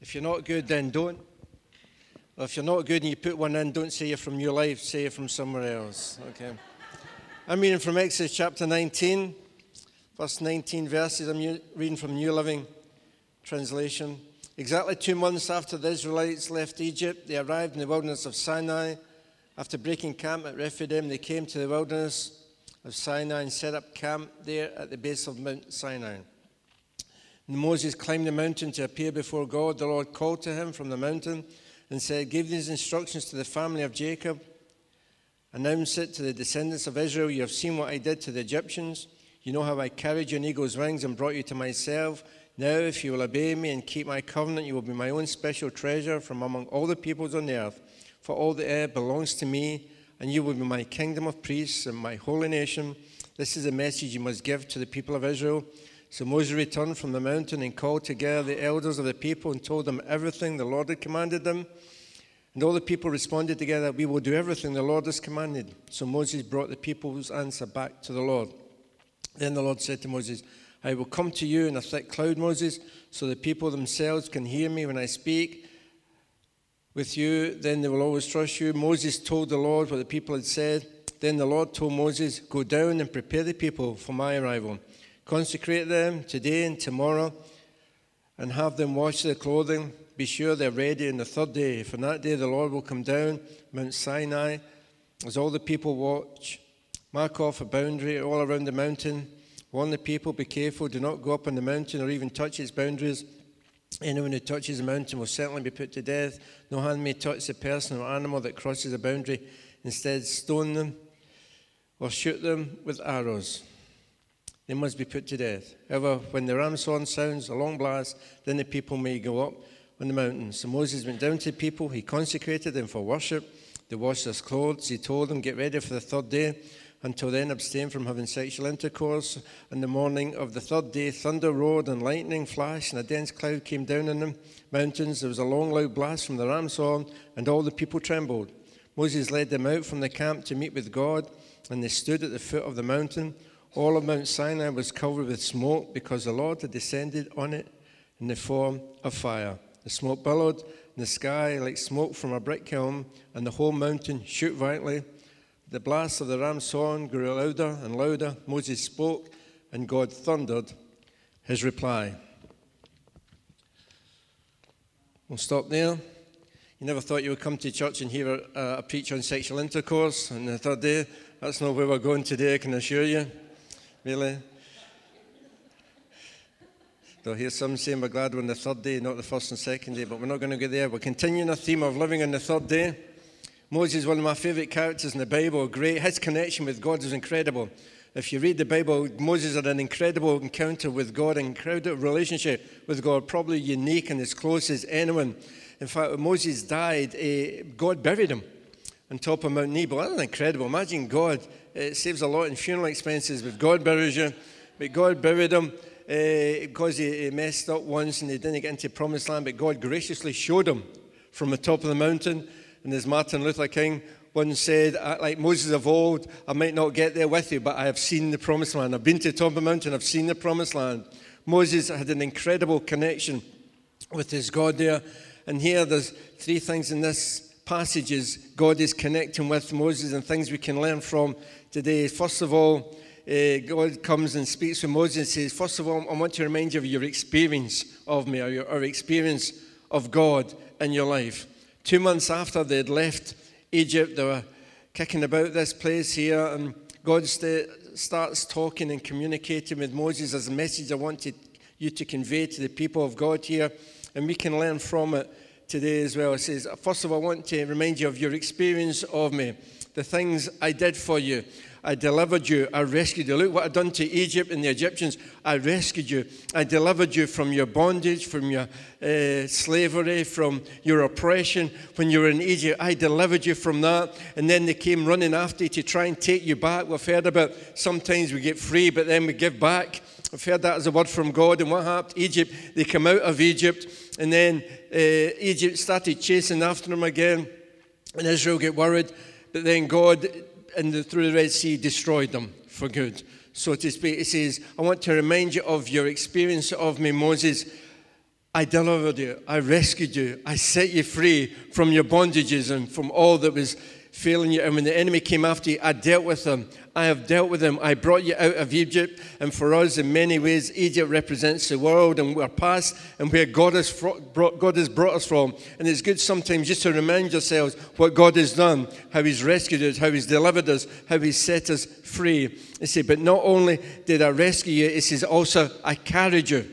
If you're not good, then don't. Or if you're not good and you put one in, don't say you're from New Life, say you're from somewhere else. Okay. I'm reading from Exodus chapter 19, verse 19 verses. I'm reading from New Living Translation. Exactly two months after the Israelites left Egypt, they arrived in the wilderness of Sinai. After breaking camp at Rephidim, they came to the wilderness of Sinai and set up camp there at the base of Mount Sinai. Moses climbed the mountain to appear before God. The Lord called to him from the mountain and said, Give these instructions to the family of Jacob. Announce it to the descendants of Israel. You have seen what I did to the Egyptians. You know how I carried you on eagle's wings and brought you to myself. Now, if you will obey me and keep my covenant, you will be my own special treasure from among all the peoples on the earth. For all the earth belongs to me, and you will be my kingdom of priests and my holy nation. This is a message you must give to the people of Israel. So Moses returned from the mountain and called together the elders of the people and told them everything the Lord had commanded them. And all the people responded together, We will do everything the Lord has commanded. So Moses brought the people's answer back to the Lord. Then the Lord said to Moses, I will come to you in a thick cloud, Moses, so the people themselves can hear me when I speak with you. Then they will always trust you. Moses told the Lord what the people had said. Then the Lord told Moses, Go down and prepare the people for my arrival. Consecrate them today and tomorrow and have them wash their clothing. Be sure they're ready on the third day. For that day the Lord will come down Mount Sinai as all the people watch. Mark off a boundary all around the mountain. Warn the people, be careful, do not go up on the mountain or even touch its boundaries. Anyone who touches the mountain will certainly be put to death. No hand may touch the person or animal that crosses the boundary. Instead, stone them or shoot them with arrows they must be put to death. However, when the ram's horn sounds a long blast, then the people may go up on the mountain. So Moses went down to the people. He consecrated them for worship. They washed their clothes. He told them, Get ready for the third day. Until then, abstain from having sexual intercourse. On the morning of the third day, thunder roared and lightning flashed, and a dense cloud came down on the mountains. There was a long, loud blast from the ram's horn, and all the people trembled. Moses led them out from the camp to meet with God, and they stood at the foot of the mountain. All of Mount Sinai was covered with smoke because the Lord had descended on it in the form of fire. The smoke billowed in the sky like smoke from a brick kiln, and the whole mountain shook violently. The blast of the ram's horn grew louder and louder. Moses spoke, and God thundered his reply. We'll stop there. You never thought you would come to church and hear a, a preach on sexual intercourse on the third day. That's not where we're going today, I can assure you. Really? Though hear some saying we're glad we're on the third day, not the first and second day, but we're not going to go there. We're continuing a theme of living on the third day. Moses one of my favourite characters in the Bible. Great. His connection with God is incredible. If you read the Bible, Moses had an incredible encounter with God, an incredible relationship with God, probably unique and as close as anyone. In fact, when Moses died, uh, God buried him on top of Mount Nebo. That's incredible. Imagine God it saves a lot in funeral expenses if God buries you. But God buried him uh, because he, he, messed up once and he didn't get into the promised land. But God graciously showed him from the top of the mountain. And as Martin Luther King once said, like Moses of old, I might not get there with you, but I have seen the promised land. I've been to the top of the mountain, I've seen the promised land. Moses had an incredible connection with his God there. And here there's three things in this passage is God is connecting with Moses and things we can learn from today. First of all, uh, God comes and speaks to Moses and says, First of all, I want to remind you of your experience of me, or your or experience of God in your life. Two months after they'd left Egypt, they were kicking about this place here, and God st- starts talking and communicating with Moses as a message I wanted you to convey to the people of God here, and we can learn from it today as well. It says, First of all, I want to remind you of your experience of me the things I did for you. I delivered you. I rescued you. Look what I've done to Egypt and the Egyptians. I rescued you. I delivered you from your bondage, from your uh, slavery, from your oppression. When you were in Egypt, I delivered you from that. And then they came running after you to try and take you back. We've heard about sometimes we get free, but then we give back. I've heard that as a word from God. And what happened? Egypt, they come out of Egypt, and then uh, Egypt started chasing after them again. And Israel get worried. But then God, the, through the Red Sea, destroyed them for good. So to speak, it says, I want to remind you of your experience of me, Moses. I delivered you, I rescued you, I set you free from your bondages and from all that was failing you. And when the enemy came after you, I dealt with them. I have dealt with them. I brought you out of Egypt. And for us, in many ways, Egypt represents the world and our past and where God has, brought, God has brought us from. And it's good sometimes just to remind yourselves what God has done, how He's rescued us, how He's delivered us, how He's set us free. He said, But not only did I rescue you, it says also, I carried you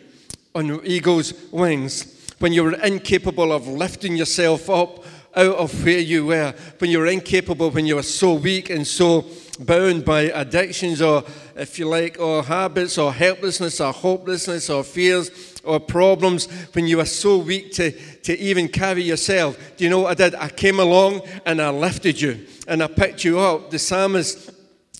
on eagle's wings. When you were incapable of lifting yourself up out of where you were, when you were incapable, when you were so weak and so bound by addictions or, if you like, or habits or helplessness or hopelessness or fears or problems, when you were so weak to, to even carry yourself. Do you know what I did? I came along and I lifted you and I picked you up. The psalmist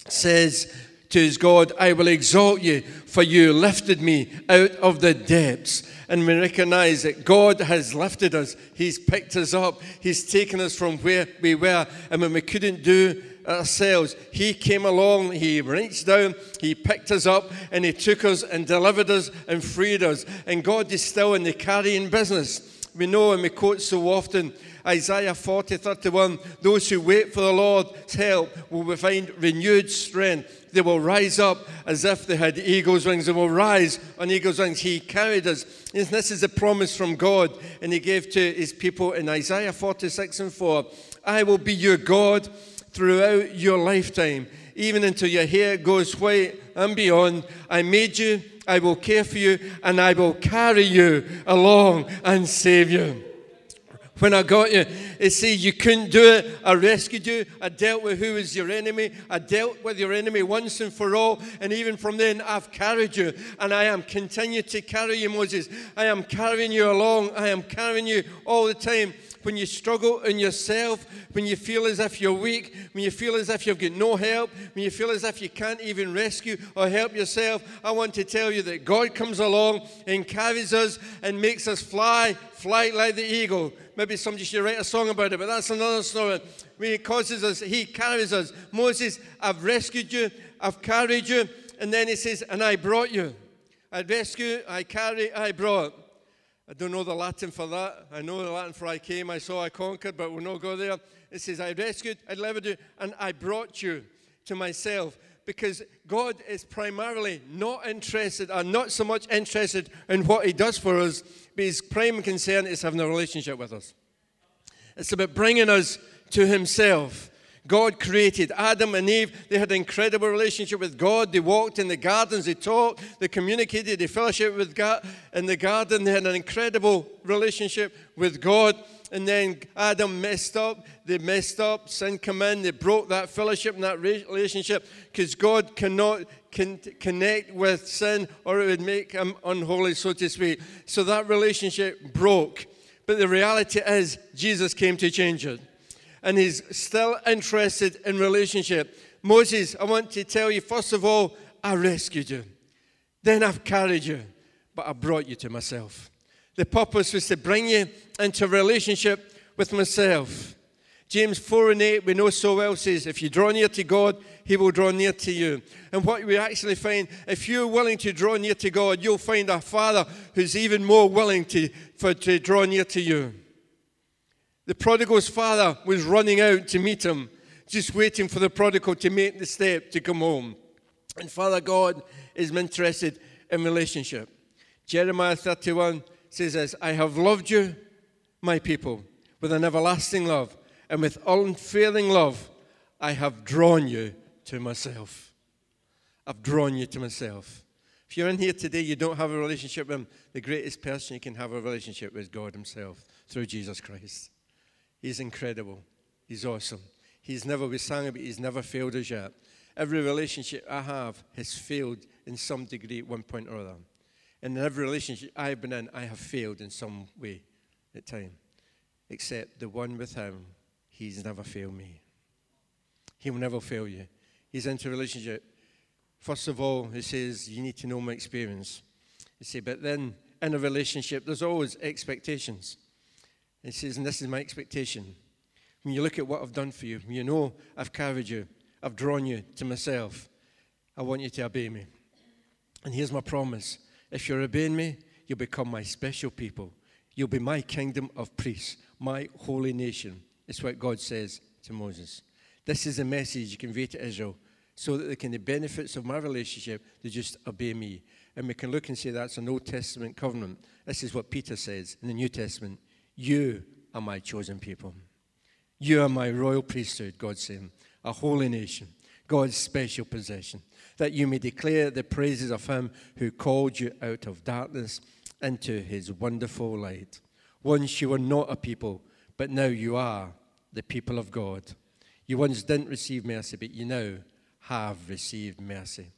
says, to his God, I will exalt you, for you lifted me out of the depths. And we recognize that God has lifted us. He's picked us up. He's taken us from where we were. And when we couldn't do ourselves, He came along, He reached down, He picked us up, and He took us and delivered us and freed us. And God is still in the carrying business. We know and we quote so often Isaiah 40, 31, those who wait for the Lord's help will find renewed strength. They will rise up as if they had eagle's wings. They will rise on eagle's wings. He carried us. And this is a promise from God, and He gave to His people in Isaiah 46 and 4 I will be your God throughout your lifetime, even until your hair goes white and beyond. I made you, I will care for you, and I will carry you along and save you when I got you. It says you couldn't do it. I rescued you. I dealt with who was your enemy. I dealt with your enemy once and for all. And even from then, I've carried you. And I am continue to carry you, Moses. I am carrying you along. I am carrying you all the time. When you struggle in yourself, when you feel as if you're weak, when you feel as if you've got no help, when you feel as if you can't even rescue or help yourself, I want to tell you that God comes along and carries us and makes us fly, fly like the eagle. Maybe somebody should write a song about it, but that's another story. When he causes us, he carries us. Moses, I've rescued you, I've carried you. And then he says, and I brought you. I rescue, I carry, I brought. I don't know the Latin for that. I know the Latin for I came, I saw, I conquered, but we'll not go there. It says, I rescued, I delivered you, and I brought you to myself. Because God is primarily not interested, or not so much interested in what He does for us, but his prime concern is having a relationship with us. It's about bringing us to himself. God created Adam and Eve. They had an incredible relationship with God. They walked in the gardens, they talked, they communicated, they fellowship with God in the garden. They had an incredible relationship with God. And then Adam messed up. They messed up. Sin came in. They broke that fellowship and that relationship because God cannot con- connect with sin or it would make him unholy, so to speak. So that relationship broke. But the reality is, Jesus came to change it. And he's still interested in relationship. Moses, I want to tell you, first of all, I rescued you. Then I've carried you, but I brought you to myself. The purpose was to bring you into relationship with myself. James 4 and 8, we know so well, says, If you draw near to God, He will draw near to you. And what we actually find, if you're willing to draw near to God, you'll find a Father who's even more willing to, for, to draw near to you. The prodigal's father was running out to meet him, just waiting for the prodigal to make the step to come home. And Father God is interested in relationship. Jeremiah 31 says this I have loved you, my people, with an everlasting love and with unfailing love, I have drawn you to myself. I've drawn you to myself. If you're in here today, you don't have a relationship with Him, the greatest person you can have a relationship with is God Himself through Jesus Christ. He's incredible. He's awesome. He's never, we sang about, He's never failed us yet. Every relationship I have has failed in some degree at one point or other. And in every relationship I've been in, I have failed in some way at time. Except the one with Him He's never failed me. He will never fail you. He's into relationship. First of all, he says, You need to know my experience. He says, But then in a relationship, there's always expectations. He says, And this is my expectation. When you look at what I've done for you, you know I've carried you, I've drawn you to myself. I want you to obey me. And here's my promise if you're obeying me, you'll become my special people. You'll be my kingdom of priests, my holy nation. It's what God says to Moses. This is a message you convey to Israel so that they can the benefits of my relationship, they just obey me. And we can look and say that's an Old Testament covenant. This is what Peter says in the New Testament. You are my chosen people. You are my royal priesthood, God saying, a holy nation, God's special possession, that you may declare the praises of him who called you out of darkness into his wonderful light. Once you were not a people, but now you are the people of God. You once didn't receive mercy, but you now have received mercy.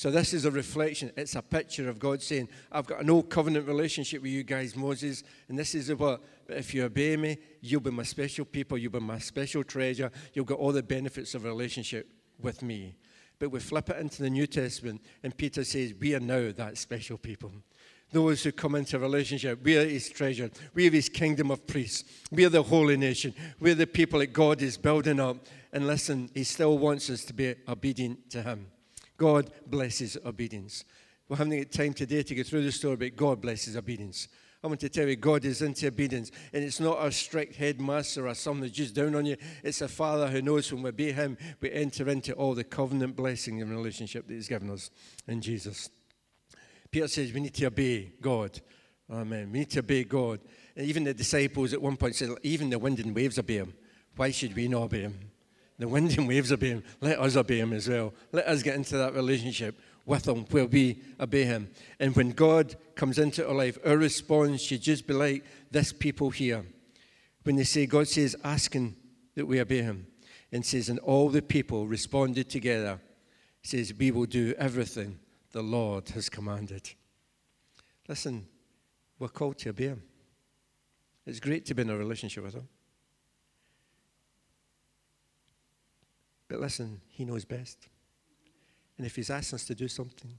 So, this is a reflection. It's a picture of God saying, I've got an old covenant relationship with you guys, Moses, and this is what, but if you obey me, you'll be my special people, you'll be my special treasure, you'll get all the benefits of a relationship with me. But we flip it into the New Testament, and Peter says, We are now that special people. Those who come into a relationship, we are his treasure. We are his kingdom of priests. We are the holy nation. We are the people that God is building up. And listen, he still wants us to be obedient to him. God blesses obedience. We're having a time today to go through the story, but God blesses obedience. I want to tell you, God is into obedience. And it's not a strict headmaster or someone that's just down on you. It's a father who knows when we obey him, we enter into all the covenant blessing and relationship that he's given us in Jesus. Peter says we need to obey God. Amen. We need to obey God. And even the disciples at one point said, even the wind and waves obey him. Why should we not obey him? The wind and waves obey him. Let us obey him as well. Let us get into that relationship with him where we obey him. And when God comes into our life, our response should just be like this people here. When they say, God says, asking that we obey him. And says, and all the people responded together. He says, we will do everything the Lord has commanded. Listen, we're called to obey him. It's great to be in a relationship with him. But listen, He knows best. And if He's asked us to do something,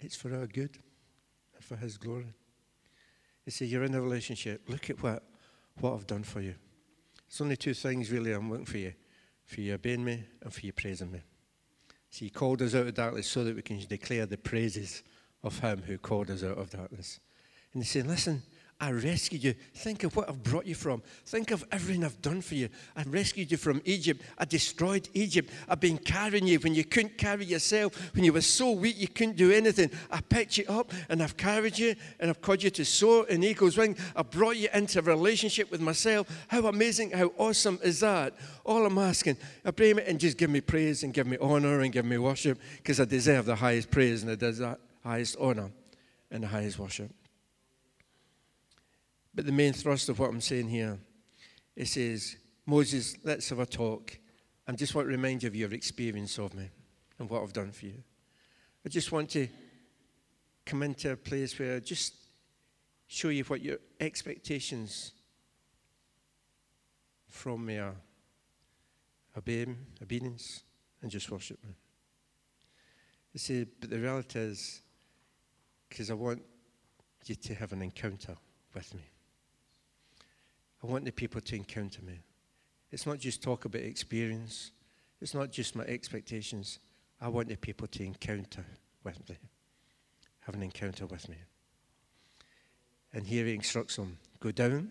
it's for our good and for His glory. You see, you're in a relationship. Look at what, what I've done for you. It's only two things really I'm looking for you for you obeying me and for you praising me. See, He called us out of darkness so that we can declare the praises of Him who called us out of darkness. And He's saying, listen, I rescued you. Think of what I've brought you from. Think of everything I've done for you. I rescued you from Egypt. I destroyed Egypt. I've been carrying you when you couldn't carry yourself, when you were so weak you couldn't do anything. I picked you up and I've carried you and I've caused you to soar in eagle's wing. I brought you into a relationship with myself. How amazing, how awesome is that? All I'm asking, I pray it and just give me praise and give me honor and give me worship because I deserve the highest praise and the highest honor and the highest worship. But the main thrust of what I'm saying here, it says, Moses, let's have a talk. I just want to remind you of your experience of me and what I've done for you. I just want to come into a place where I just show you what your expectations from me are. Obey him, obedience, and just worship him. You see, but the reality is, because I want you to have an encounter with me. I want the people to encounter me. It's not just talk about experience, it's not just my expectations. I want the people to encounter with me, have an encounter with me. And here he instructs them go down,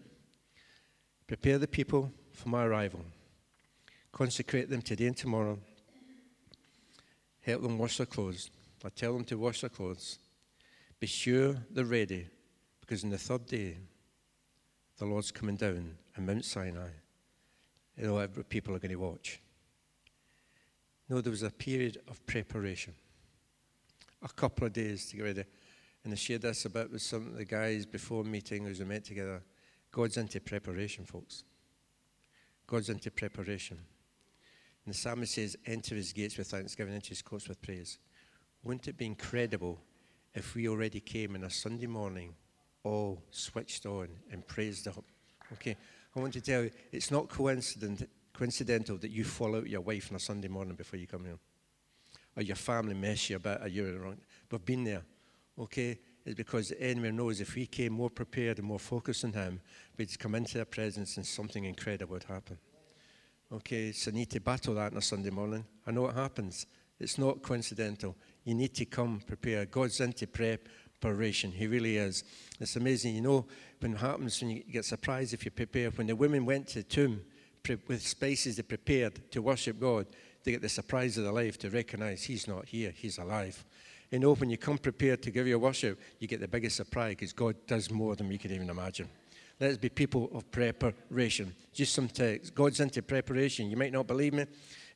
prepare the people for my arrival, consecrate them today and tomorrow, help them wash their clothes. I tell them to wash their clothes. Be sure they're ready, because on the third day, the Lord's coming down on Mount Sinai. You know, people are going to watch. No, there was a period of preparation, a couple of days to get ready. And I shared this a bit with some of the guys before meeting as we met together. God's into preparation, folks. God's into preparation. And the psalmist says, Enter his gates with thanksgiving, into his courts with praise. Wouldn't it be incredible if we already came on a Sunday morning all switched on and praised up. Okay, I want to tell you, it's not coincident, coincidental that you fall out your wife on a Sunday morning before you come here, or your family mess you about, or you're wrong. We've been there. Okay, it's because the enemy knows if we came more prepared and more focused on Him, we'd come into their presence and something incredible would happen. Okay, so need to battle that on a Sunday morning. I know what happens. It's not coincidental. You need to come prepared. God's into prep preparation. He really is. It's amazing. You know, when it happens, when you get surprised if you prepare. When the women went to the tomb with spices they prepared to worship God, they get the surprise of their life to recognize He's not here, He's alive. You know, when you come prepared to give your worship, you get the biggest surprise because God does more than we could even imagine. Let us be people of preparation. Just some text. God's into preparation. You might not believe me.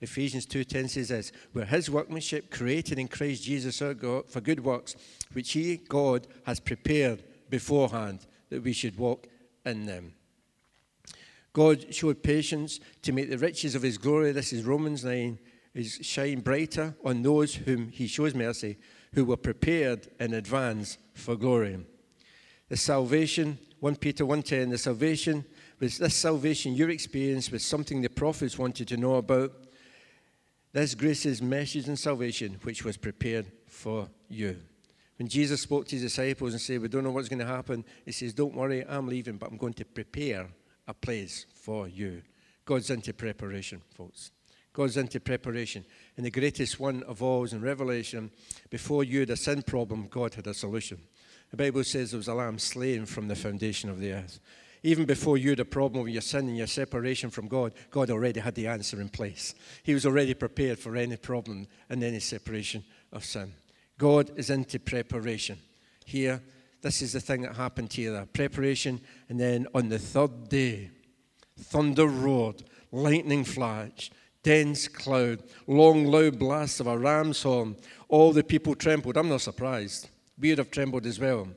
Ephesians 2.10 says this, We're his workmanship created in Christ Jesus our God for good works, which he, God, has prepared beforehand that we should walk in them. God showed patience to make the riches of his glory, this is Romans 9, is shine brighter on those whom he shows mercy, who were prepared in advance for glory. The salvation, 1 Peter 1.10, the salvation, was this salvation your experience was something the prophets wanted to know about. This grace is message and salvation which was prepared for you. When Jesus spoke to his disciples and said, We don't know what's going to happen, he says, Don't worry, I'm leaving, but I'm going to prepare a place for you. God's into preparation, folks. God's into preparation. And the greatest one of all is in Revelation, before you had a sin problem, God had a solution. The Bible says there was a lamb slain from the foundation of the earth. Even before you had a problem with your sin and your separation from God, God already had the answer in place. He was already prepared for any problem and any separation of sin. God is into preparation. Here, this is the thing that happened here preparation, and then on the third day, thunder roared, lightning flashed, dense cloud, long, loud blasts of a ram's horn. All the people trembled. I'm not surprised. We would have trembled as well.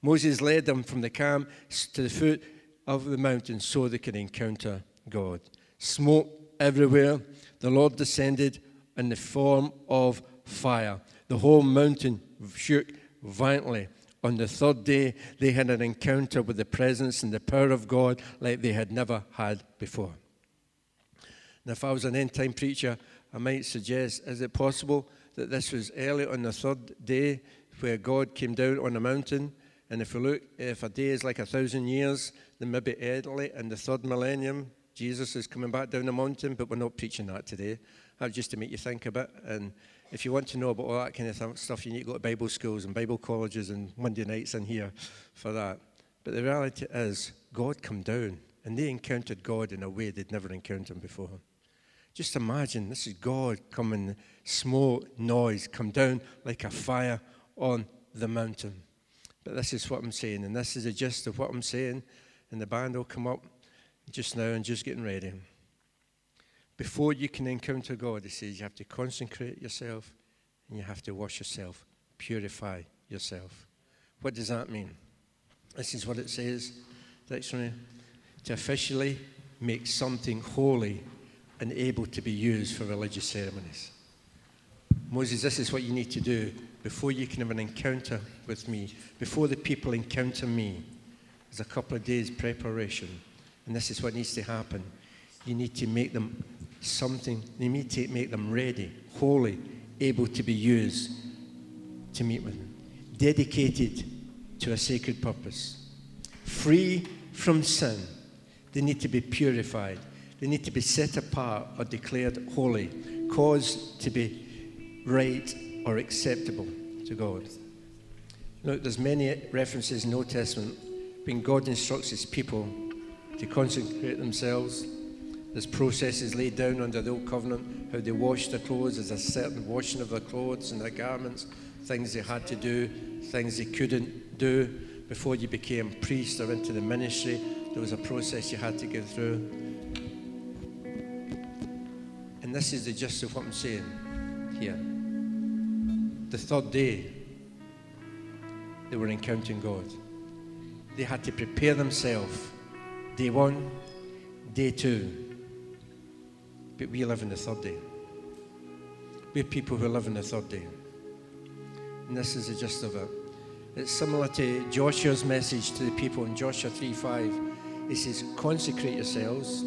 Moses led them from the camp to the foot of the mountain so they could encounter God. Smoke everywhere. The Lord descended in the form of fire. The whole mountain shook violently. On the third day, they had an encounter with the presence and the power of God like they had never had before. Now, if I was an end time preacher, I might suggest is it possible that this was early on the third day where God came down on the mountain? And if we look, if a day is like a thousand years, then maybe early in the third millennium, Jesus is coming back down the mountain, but we're not preaching that today. That's just to make you think a bit. And if you want to know about all that kind of stuff, you need to go to Bible schools and Bible colleges and Monday nights in here for that. But the reality is, God come down, and they encountered God in a way they'd never encountered him before. Just imagine this is God coming, smoke, noise, come down like a fire on the mountain. But this is what I'm saying, and this is the gist of what I'm saying. And the band will come up just now and just getting ready. Before you can encounter God, he says you have to consecrate yourself and you have to wash yourself, purify yourself. What does that mean? This is what it says. Dictionary. To officially make something holy and able to be used for religious ceremonies. Moses, this is what you need to do before you can have an encounter with me, before the people encounter me. There's a couple of days preparation, and this is what needs to happen. You need to make them something, you need to make them ready, holy, able to be used to meet with Him, dedicated to a sacred purpose, free from sin. They need to be purified. They need to be set apart or declared holy, caused to be right or acceptable to God. Look, there's many references in the Old Testament when God instructs his people to consecrate themselves this process is laid down under the Old Covenant, how they wash their clothes. There's a certain washing of their clothes and their garments, things they had to do, things they couldn't do. Before you became priest or into the ministry, there was a process you had to go through. And this is the gist of what I'm saying here. The third day, they were encountering God. They had to prepare themselves. Day one, day two but we live in the third day. We're people who live in the third day. And this is the gist of it. It's similar to Joshua's message to the people in Joshua 3 5. He says, Consecrate yourselves.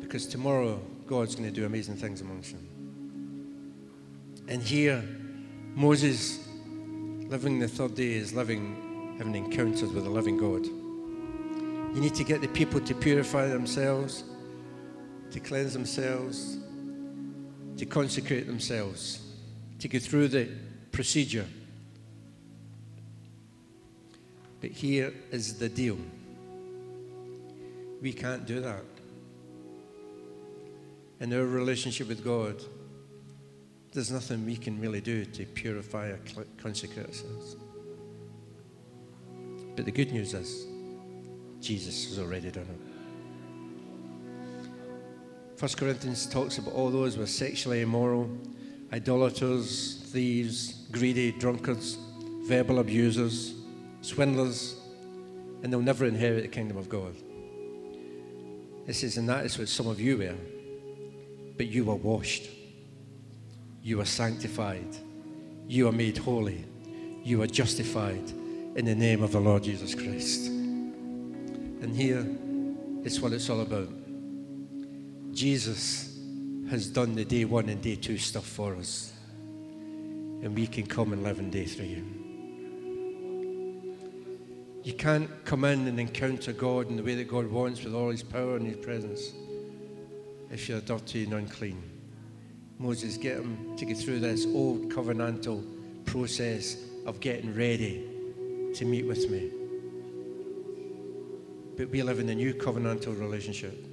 Because tomorrow God's going to do amazing things amongst them. And here, Moses, living the third day, is living, having encounters with the living God. You need to get the people to purify themselves, to cleanse themselves, to consecrate themselves. to go through the procedure. But here is the deal we can't do that. In our relationship with God, there's nothing we can really do to purify or consecrate ourselves. But the good news is, Jesus has already done it. First Corinthians talks about all those who are sexually immoral, idolaters, thieves, greedy, drunkards, verbal abusers, swindlers, and they'll never inherit the kingdom of God. It says, and that is what some of you were. But you were washed, you are sanctified, you are made holy, you are justified in the name of the Lord Jesus Christ. And here is what it's all about. Jesus has done the day one and day two stuff for us. And we can come and live in day three. You can't come in and encounter God in the way that God wants with all his power and his presence if you're dirty and unclean. Moses, get him to get through this old covenantal process of getting ready to meet with me. But we live in a new covenantal relationship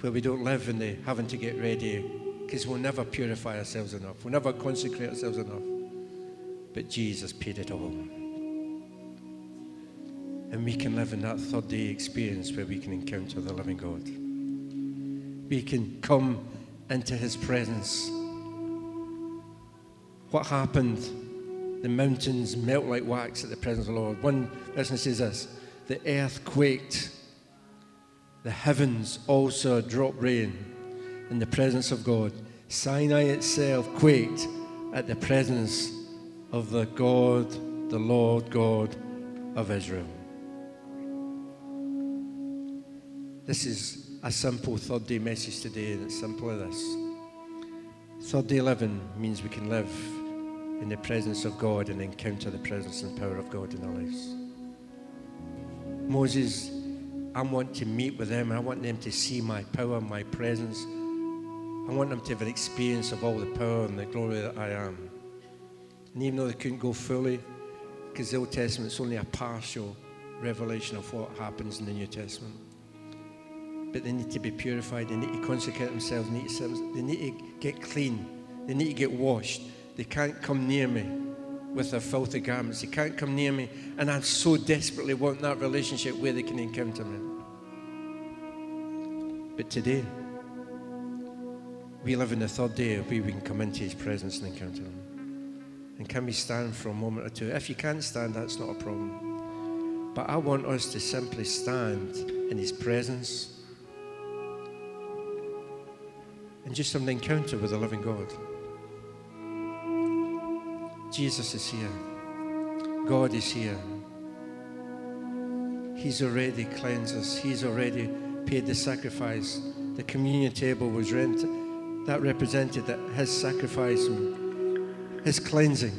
where we don't live in the having to get ready because we'll never purify ourselves enough. We'll never consecrate ourselves enough. But Jesus paid it all. And we can live in that third day experience where we can encounter the living God. We can come into his presence. What happened? The mountains melt like wax at the presence of the Lord. One person says this the earth quaked, the heavens also dropped rain in the presence of God. Sinai itself quaked at the presence of the God, the Lord God of Israel. This is a simple third day message today, and it's simple as this. Third day living means we can live in the presence of God and encounter the presence and power of God in our lives. Moses, I want to meet with them. I want them to see my power, my presence. I want them to have an experience of all the power and the glory that I am. And even though they couldn't go fully, because the Old Testament is only a partial revelation of what happens in the New Testament but they need to be purified. They need to consecrate themselves. They need to, they need to get clean. They need to get washed. They can't come near me with their filthy garments. They can't come near me. And I so desperately want that relationship where they can encounter me. But today, we live in the third day where we can come into His presence and encounter Him. And can we stand for a moment or two? If you can't stand, that's not a problem. But I want us to simply stand in His presence and just an encounter with the living God. Jesus is here. God is here. He's already cleansed us. He's already paid the sacrifice. The communion table was rent. That represented that his sacrifice and his cleansing.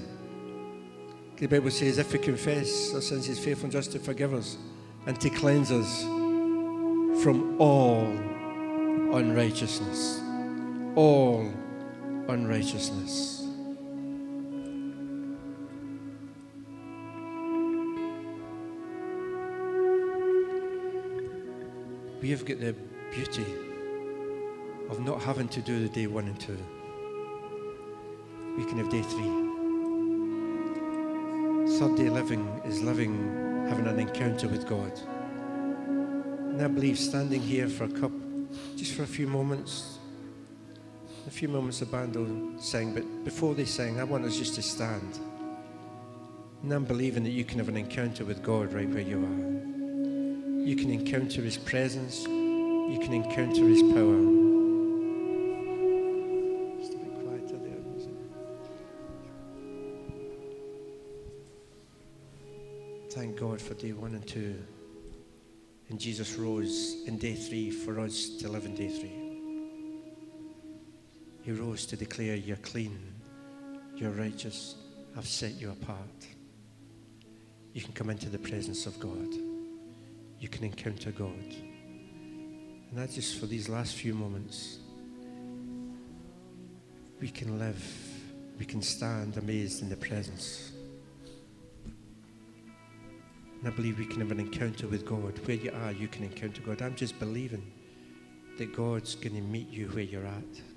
The Bible says, if we confess our sins, he's faithful and just to forgive us and to cleanse us from all unrighteousness all unrighteousness. We have got the beauty of not having to do the day one and two. We can have day three. Third day living is living, having an encounter with God. And I believe standing here for a cup, just for a few moments, a few moments the band will sing, but before they sing, I want us just to stand. And I'm believing that you can have an encounter with God right where you are. You can encounter His presence, you can encounter His power. Just a bit quieter there, Thank God for day one and two. And Jesus rose in day three for us to live in day three. He rose to declare, You're clean, you're righteous, I've set you apart. You can come into the presence of God, you can encounter God. And that's just for these last few moments. We can live we can stand amazed in the presence. And I believe we can have an encounter with God. Where you are, you can encounter God. I'm just believing that God's going to meet you where you're at.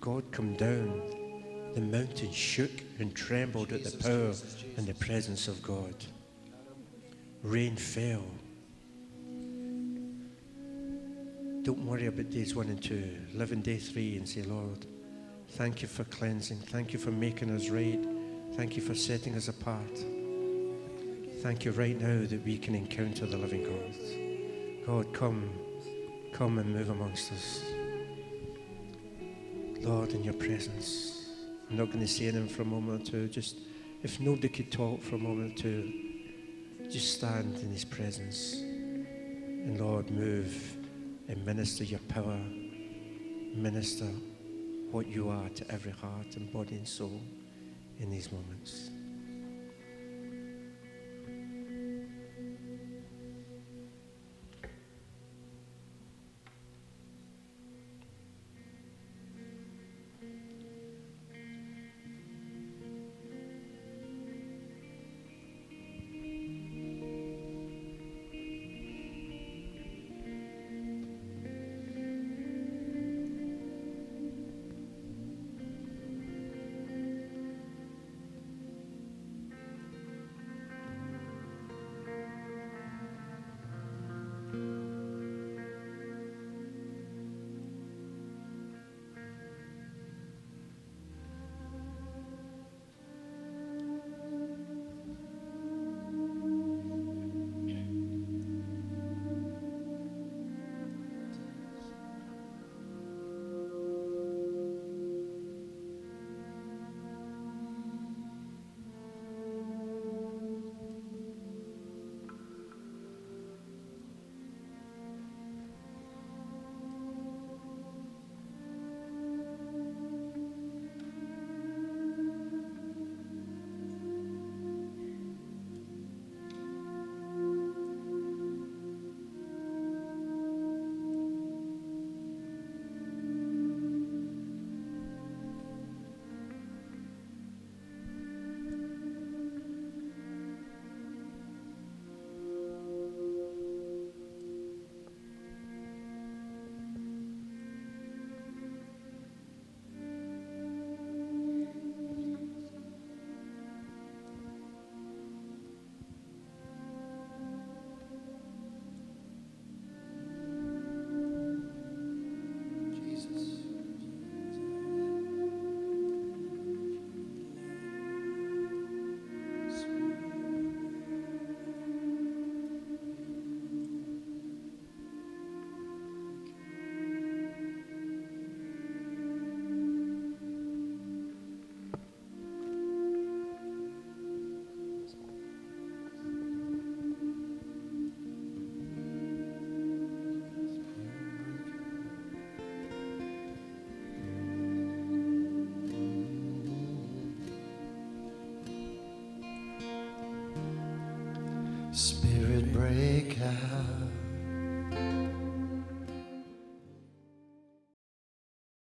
God come down. The mountain shook and trembled at the power and the presence of God. Rain fell. Don't worry about days one and two. Live in day three and say, Lord, thank you for cleansing. Thank you for making us right. Thank you for setting us apart. Thank you right now that we can encounter the living God. God, come, come and move amongst us. Lord, in your presence. I'm not going to say anything for a moment or two. Just if nobody could talk for a moment or two, just stand in his presence. And Lord, move and minister your power. Minister what you are to every heart and body and soul in these moments.